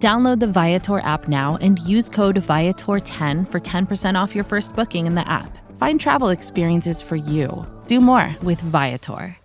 Download the Viator app now and use code Viator10 for 10% off your first booking in the app. Find travel experiences for you. Do more with Viator.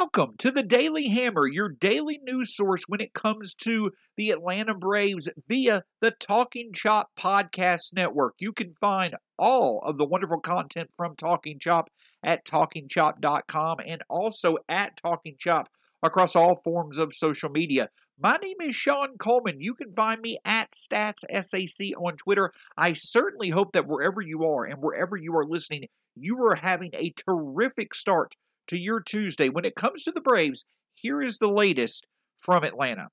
Welcome to the Daily Hammer, your daily news source when it comes to the Atlanta Braves via the Talking Chop Podcast Network. You can find all of the wonderful content from Talking Chop at talkingchop.com and also at Talking Chop across all forms of social media. My name is Shawn Coleman. You can find me at StatsSAC on Twitter. I certainly hope that wherever you are and wherever you are listening, you are having a terrific start to your Tuesday. When it comes to the Braves, here is the latest from Atlanta.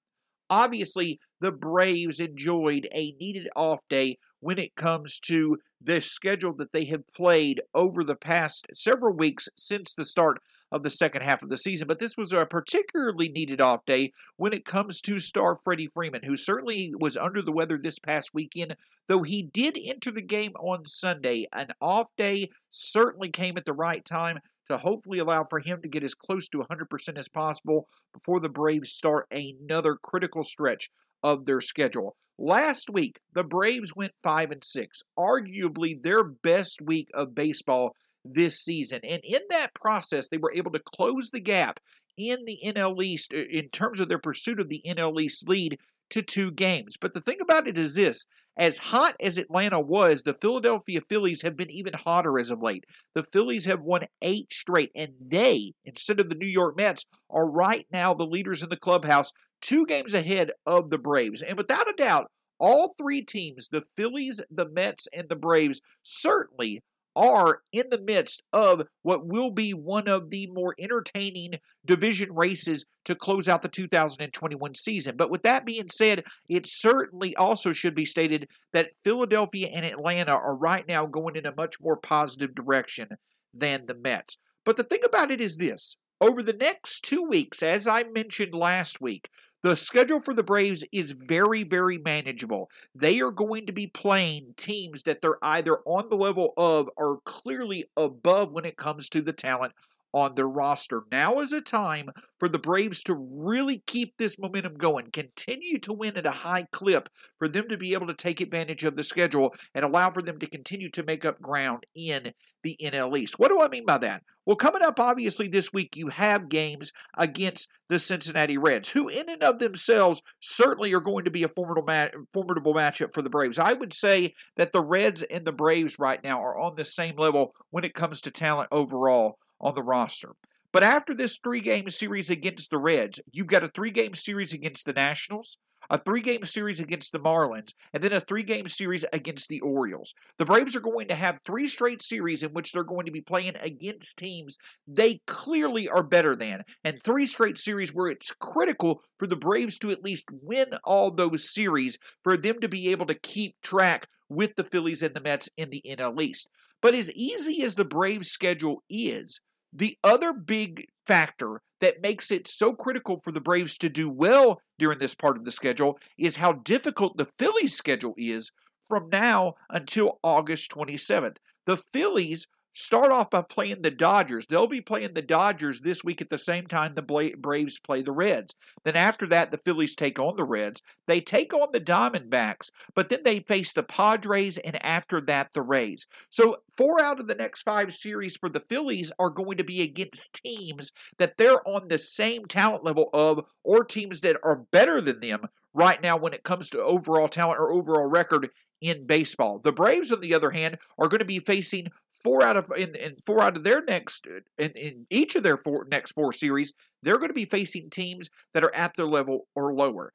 Obviously, the Braves enjoyed a needed off day when it comes to the schedule that they have played over the past several weeks since the start of the second half of the season. But this was a particularly needed off day when it comes to star Freddie Freeman, who certainly was under the weather this past weekend, though he did enter the game on Sunday. An off day certainly came at the right time to hopefully allow for him to get as close to 100% as possible before the Braves start another critical stretch of their schedule. Last week, the Braves went 5 and 6, arguably their best week of baseball this season. And in that process, they were able to close the gap in the NL East in terms of their pursuit of the NL East lead to two games. But the thing about it is this as hot as Atlanta was, the Philadelphia Phillies have been even hotter as of late. The Phillies have won eight straight, and they, instead of the New York Mets, are right now the leaders in the clubhouse, two games ahead of the Braves. And without a doubt, all three teams, the Phillies, the Mets, and the Braves, certainly are in the midst of what will be one of the more entertaining division races to close out the 2021 season. But with that being said, it certainly also should be stated that Philadelphia and Atlanta are right now going in a much more positive direction than the Mets. But the thing about it is this over the next two weeks, as I mentioned last week, the schedule for the Braves is very, very manageable. They are going to be playing teams that they're either on the level of or clearly above when it comes to the talent on their roster. Now is a time for the Braves to really keep this momentum going, continue to win at a high clip for them to be able to take advantage of the schedule and allow for them to continue to make up ground in the NL East. What do I mean by that? Well, coming up, obviously, this week you have games against the Cincinnati Reds, who, in and of themselves, certainly are going to be a formidable, formidable matchup for the Braves. I would say that the Reds and the Braves right now are on the same level when it comes to talent overall on the roster. But after this three game series against the Reds, you've got a three game series against the Nationals, a three game series against the Marlins, and then a three game series against the Orioles. The Braves are going to have three straight series in which they're going to be playing against teams they clearly are better than, and three straight series where it's critical for the Braves to at least win all those series for them to be able to keep track with the Phillies and the Mets in the NL East. But as easy as the Braves schedule is, the other big factor that makes it so critical for the Braves to do well during this part of the schedule is how difficult the Phillies' schedule is from now until August 27th. The Phillies start off by playing the Dodgers. They'll be playing the Dodgers this week at the same time the Braves play the Reds. Then after that, the Phillies take on the Reds. They take on the Diamondbacks, but then they face the Padres and after that, the Rays. So four out of the next five series for the Phillies are going to be against teams that they're on the same talent level of or teams that are better than them right now when it comes to overall talent or overall record in baseball. The Braves, on the other hand, are going to be facing four out of in, in four out of their next in, in each of their four next four series, they're going to be facing teams that are at their level or lower.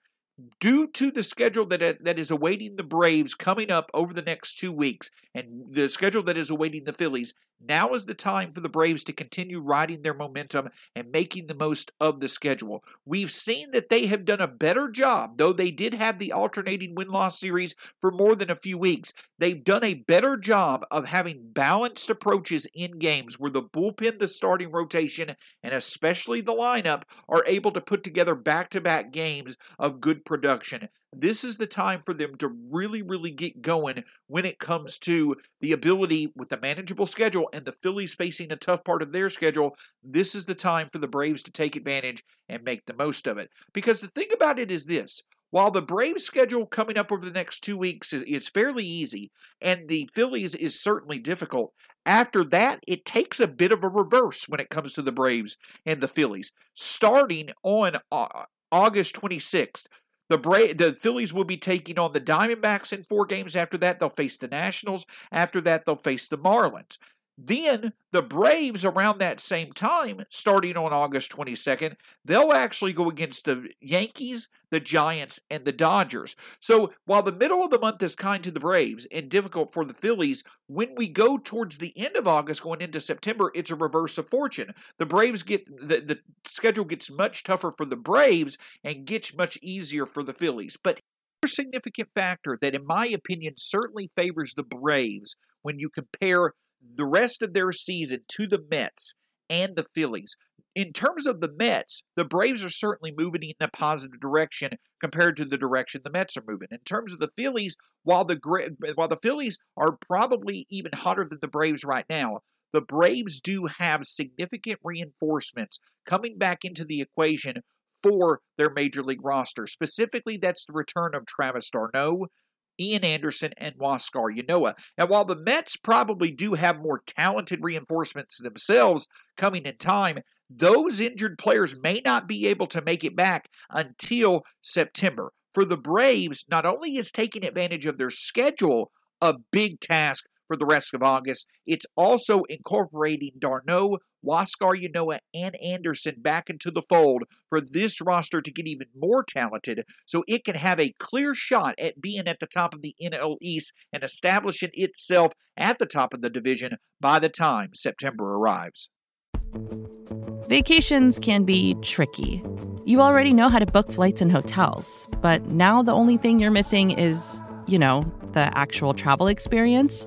due to the schedule that that is awaiting the Braves coming up over the next two weeks, and the schedule that is awaiting the Phillies, now is the time for the Braves to continue riding their momentum and making the most of the schedule. We've seen that they have done a better job, though they did have the alternating win loss series for more than a few weeks. They've done a better job of having balanced approaches in games where the bullpen, the starting rotation, and especially the lineup are able to put together back to back games of good production. This is the time for them to really, really get going when it comes to the ability with the manageable schedule and the Phillies facing a tough part of their schedule. This is the time for the Braves to take advantage and make the most of it. Because the thing about it is this while the Braves schedule coming up over the next two weeks is, is fairly easy, and the Phillies is certainly difficult, after that, it takes a bit of a reverse when it comes to the Braves and the Phillies. Starting on uh, August 26th, the Bra- the Phillies will be taking on the Diamondbacks in four games. After that, they'll face the Nationals. After that, they'll face the Marlins. Then the Braves, around that same time, starting on August 22nd, they'll actually go against the Yankees, the Giants, and the Dodgers. So while the middle of the month is kind to the Braves and difficult for the Phillies, when we go towards the end of August, going into September, it's a reverse of fortune. The Braves get the, the schedule gets much tougher for the Braves and gets much easier for the Phillies. But a significant factor that, in my opinion, certainly favors the Braves when you compare the rest of their season to the Mets and the Phillies. In terms of the Mets, the Braves are certainly moving in a positive direction compared to the direction the Mets are moving. In terms of the Phillies, while the while the Phillies are probably even hotter than the Braves right now, the Braves do have significant reinforcements coming back into the equation for their major league roster. Specifically, that's the return of Travis d'Arnaud, Ian Anderson, and Huascar Ynoa. And while the Mets probably do have more talented reinforcements themselves coming in time, those injured players may not be able to make it back until September. For the Braves, not only is taking advantage of their schedule a big task for the rest of August, it's also incorporating d'Arnaud, Huascar Ynoa, and Anderson back into the fold for this roster to get even more talented so it can have a clear shot at being at the top of the NL East and establishing itself at the top of the division by the time September arrives. Vacations can be tricky. You already know how to book flights and hotels, but now the only thing you're missing is, you know, the actual travel experience.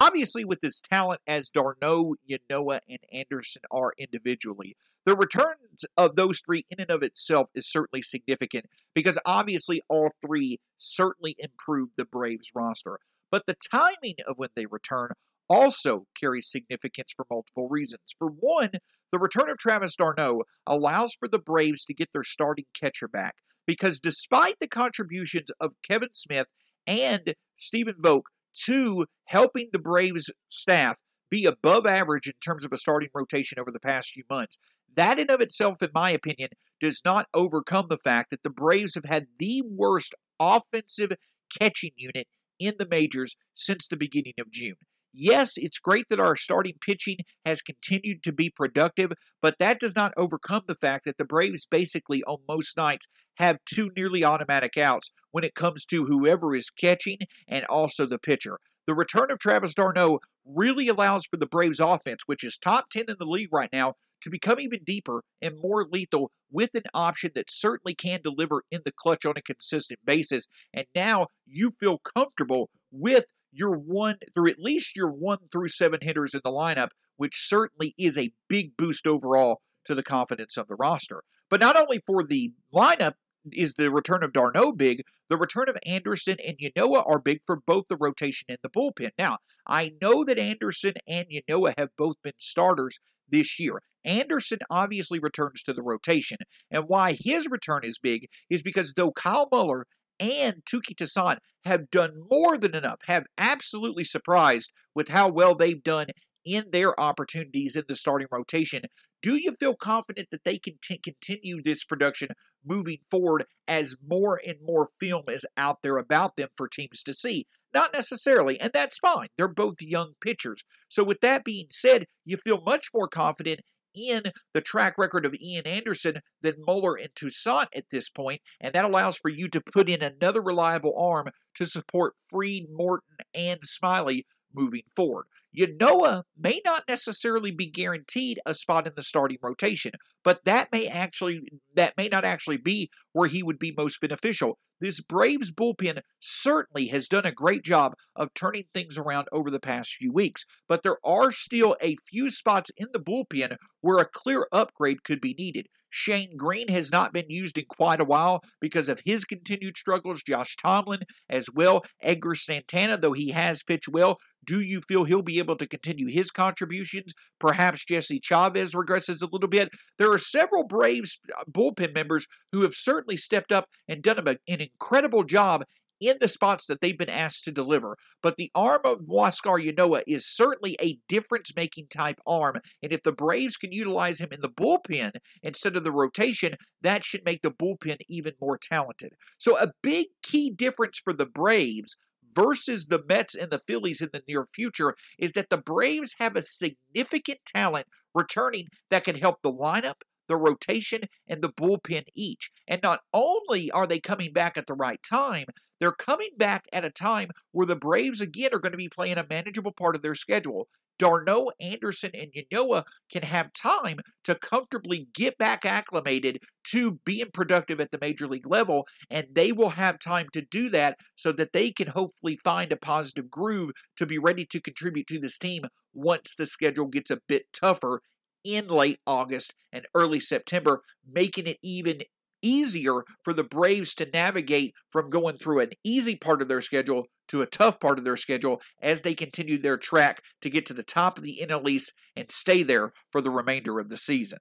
Obviously, with this talent as d'Arnaud, Ynoa, and Anderson are individually, the returns of those three in and of itself is certainly significant because obviously all three certainly improved the Braves roster. But the timing of when they return also carries significance for multiple reasons. For one, the return of Travis d'Arnaud allows for the Braves to get their starting catcher back because despite the contributions of Kevan Smith and Stephen Vogt, to helping the Braves staff be above average in terms of a starting rotation over the past few months. That, in of itself, in my opinion, does not overcome the fact that the Braves have had the worst offensive catching unit in the majors since the beginning of June. Yes, it's great that our starting pitching has continued to be productive, but that does not overcome the fact that the Braves basically on most nights have two nearly automatic outs when it comes to whoever is catching and also the pitcher. The return of Travis d'Arnaud really allows for the Braves offense, which is top 10 in the league right now, to become even deeper and more lethal with an option that certainly can deliver in the clutch on a consistent basis. And now you feel comfortable with your one through at least your one through seven hitters in the lineup, which certainly is a big boost overall to the confidence of the roster. But not only for the lineup is the return of d'Arnaud big, the return of Anderson and Ynoa are big for both the rotation and the bullpen. Now, I know that Anderson and Ynoa have both been starters this year. Anderson obviously returns to the rotation, and why his return is big is because though Kyle Muller and Touki Toussaint have done more than enough, have absolutely surprised with how well they've done in their opportunities in the starting rotation. Do you feel confident that they can t- continue this production moving forward as more and more film is out there about them for teams to see? Not necessarily, and that's fine. They're both young pitchers. So, with that being said, you feel much more confident in the track record of Ian Anderson than Muller and Toussaint at this point, and that allows for you to put in another reliable arm to support Fried, Morton, and Smyly moving forward. Ynoa may not necessarily be guaranteed a spot in the starting rotation, but that may actually that may not actually be where he would be most beneficial. This Braves bullpen certainly has done a great job of turning things around over the past few weeks, but there are still a few spots in the bullpen where a clear upgrade could be needed. Shane Greene has not been used in quite a while because of his continued struggles. Josh Tomlin as well. Edgar Santana, though he has pitched well, do you feel he'll be able to continue his contributions? Perhaps Jesse Chavez regresses a little bit. There are several Braves uh, bullpen members who have certainly stepped up and done an incredible job in the spots that they've been asked to deliver. But the arm of Huascar Ynoa is certainly a difference making type arm. And if the Braves can utilize him in the bullpen instead of the rotation, that should make the bullpen even more talented. So, a big key difference for the Braves versus the Mets and the Phillies in the near future is that the Braves have a significant talent returning that can help the lineup, the rotation, and the bullpen each. And not only are they coming back at the right time, they're coming back at a time where the Braves again are going to be playing a manageable part of their schedule. d'Arnaud, Anderson, and Ynoa can have time to comfortably get back acclimated to being productive at the major league level, and they will have time to do that so that they can hopefully find a positive groove to be ready to contribute to this team once the schedule gets a bit tougher in late August and early September, making it even easier for the Braves to navigate from going through an easy part of their schedule to a tough part of their schedule as they continue their track to get to the top of the NL East and stay there for the remainder of the season.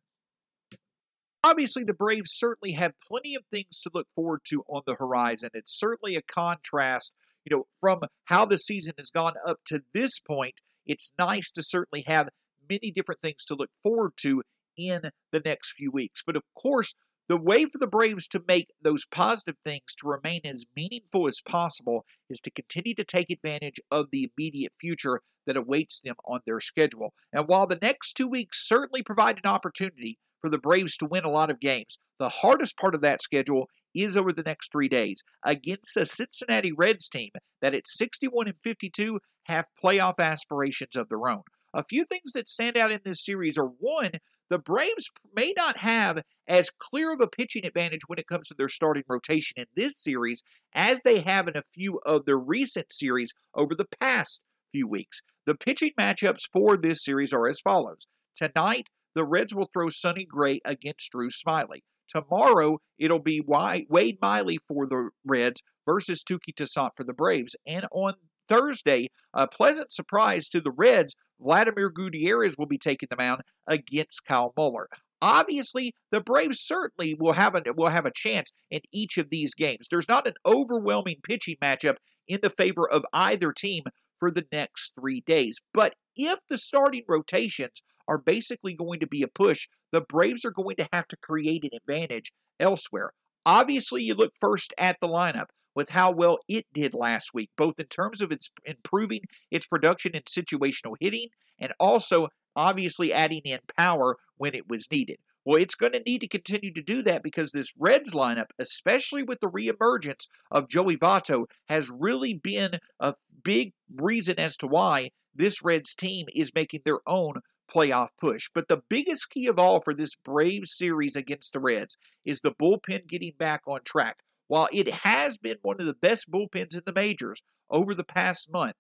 Obviously, the Braves certainly have plenty of things to look forward to on the horizon. It's certainly a contrast, you know, from how the season has gone up to this point. It's nice to certainly have many different things to look forward to in the next few weeks. But of course, the way for the Braves to make those positive things to remain as meaningful as possible is to continue to take advantage of the immediate future that awaits them on their schedule. And while the next two weeks certainly provide an opportunity for the Braves to win a lot of games, the hardest part of that schedule is over the next three days against a Cincinnati Reds team that at 61 and 52 have playoff aspirations of their own. A few things that stand out in this series are one, the Braves may not have as clear of a pitching advantage when it comes to their starting rotation in this series as they have in a few of their recent series over the past few weeks. The pitching matchups for this series are as follows. Tonight, the Reds will throw Sonny Gray against Drew Smyly. Tomorrow, it'll be Wade Miley for the Reds versus Touki Toussaint for the Braves. And on Thursday, a pleasant surprise to the Reds, Vladimir Gutierrez will be taking the mound against Kyle Muller. Obviously, the Braves certainly will have a will have a chance in each of these games. There's not an overwhelming pitching matchup in the favor of either team for the next three days. But if the starting rotations are basically going to be a push, the Braves are going to have to create an advantage elsewhere. Obviously, you look first at the lineup. With how well it did last week, both in terms of its improving its production and situational hitting, and also obviously adding in power when it was needed. Well, it's going to need to continue to do that because this Reds lineup, especially with the reemergence of Joey Votto, has really been a big reason as to why this Reds team is making their own playoff push. But the biggest key of all for this Braves series against the Reds is the bullpen getting back on track. While it has been one of the best bullpens in the majors over the past month,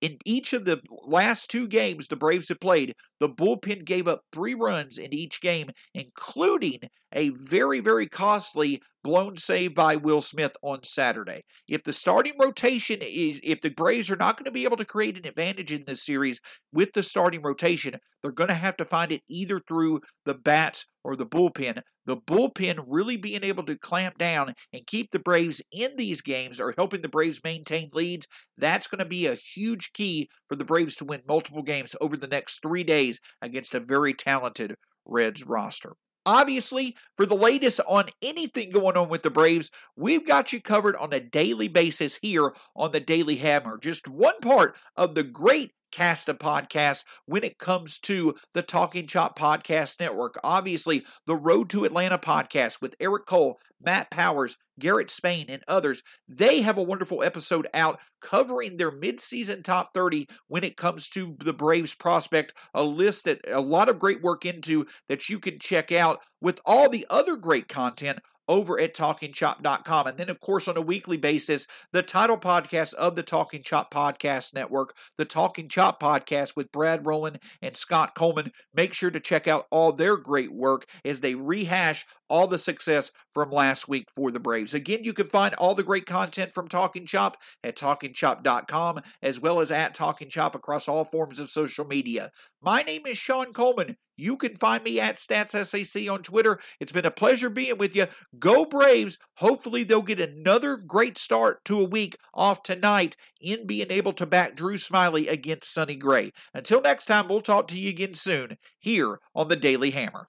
in each of the last two games the Braves have played, the bullpen gave up three runs in each game, including a very, very costly blown save by Will Smith on Saturday. If the starting rotation is, if the Braves are not going to be able to create an advantage in this series with the starting rotation, they're going to have to find it either through the bats or the bullpen. The bullpen really being able to clamp down and keep the Braves in these games or helping the Braves maintain leads, that's going to be a huge key for the Braves to win multiple games over the next three days against a very talented Reds roster. Obviously, for the latest on anything going on with the Braves, we've got you covered on a daily basis here on the Daily Hammer. Just one part of the great cast of podcasts when it comes to the Talking Chop Podcast Network. Obviously, the Road to Atlanta podcast with Eric Cole, Matt Powers, Garrett Spain, and others. They have a wonderful episode out covering their midseason top 30 when it comes to the Braves prospect, a list that a lot of great work into that you can check out with all the other great content over at talkingchop.com. And then, of course, on a weekly basis, the title podcast of the Talking Chop Podcast Network, the Talking Chop Podcast with Brad Rowland and Scott Coleman. Make sure to check out all their great work as they rehash all the success from last week for the Braves. Again, you can find all the great content from Talking Chop at talkingchop.com as well as at Talking Chop across all forms of social media. My name is Shawn Coleman. You can find me at StatsSAC on Twitter. It's been a pleasure being with you. Go Braves. Hopefully, they'll get another great start to a week off tonight in being able to back Drew Smyly against Sonny Gray. Until next time, we'll talk to you again soon here on the Daily Hammer.